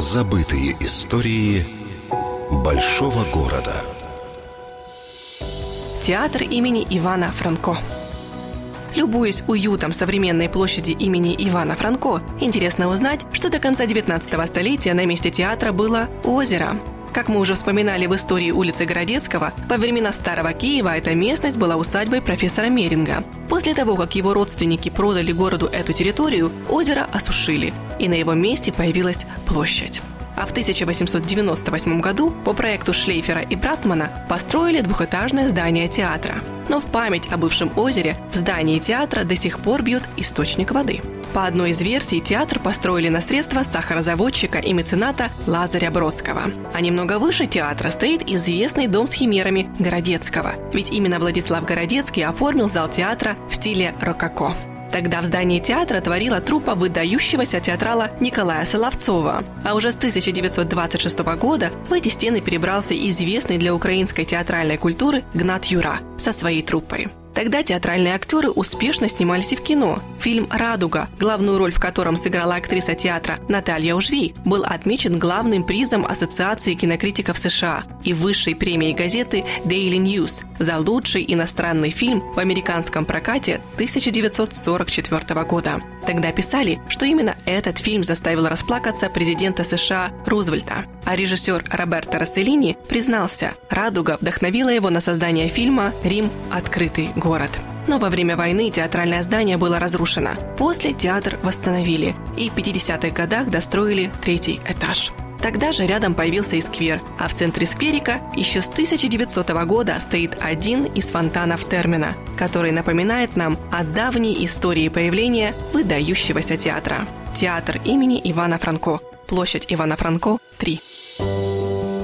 Забытые истории большого города. Театр имени Ивана Франко. Любуясь уютом современной площади имени Ивана Франко, интересно узнать, что до конца 19 столетия на месте театра было озеро. Как мы уже вспоминали в истории улицы Городецкого, во времена Старого Киева эта местность была усадьбой профессора Меринга. После того, как его родственники продали городу эту территорию, озеро осушили, и на его месте появилась площадь. А в 1898 году по проекту Шлейфера и Братмана построили двухэтажное здание театра. Но в память о бывшем озере в здании театра до сих пор бьет источник воды – по одной из версий, театр построили на средства сахарозаводчика и мецената Лазаря Бродского. А немного выше театра стоит известный дом с химерами Городецкого. Ведь именно Владислав Городецкий оформил зал театра в стиле рококо. Тогда в здании театра творила труппа выдающегося театрала Николая Соловцова. А уже с 1926 года в эти стены перебрался известный для украинской театральной культуры Гнат Юра со своей труппой. Тогда театральные актеры успешно снимались и в кино. Фильм «Радуга», главную роль в котором сыграла актриса театра Наталья Ужви, был отмечен главным призом Ассоциации кинокритиков США и высшей премией газеты Daily News за лучший иностранный фильм в американском прокате 1944 года. Тогда писали, что именно этот фильм заставил расплакаться президента США Рузвельта. А режиссер Роберто Расселини признался, «Радуга» вдохновила его на создание фильма «Рим. Открытый город». Но во время войны театральное здание было разрушено. После театр восстановили и в 50-х годах достроили третий этаж. Тогда же рядом появился и сквер, а в центре скверика еще с 1900 года стоит один из фонтанов термина, который напоминает нам о давней истории появления выдающегося театра. Театр имени Ивана Франко. Площадь Ивана Франко, 3.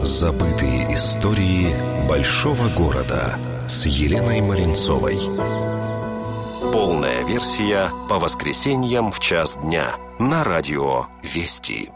Забытые истории большого города с Еленой Маринцовой. Полная версия по воскресеньям в час дня на радио «Вести».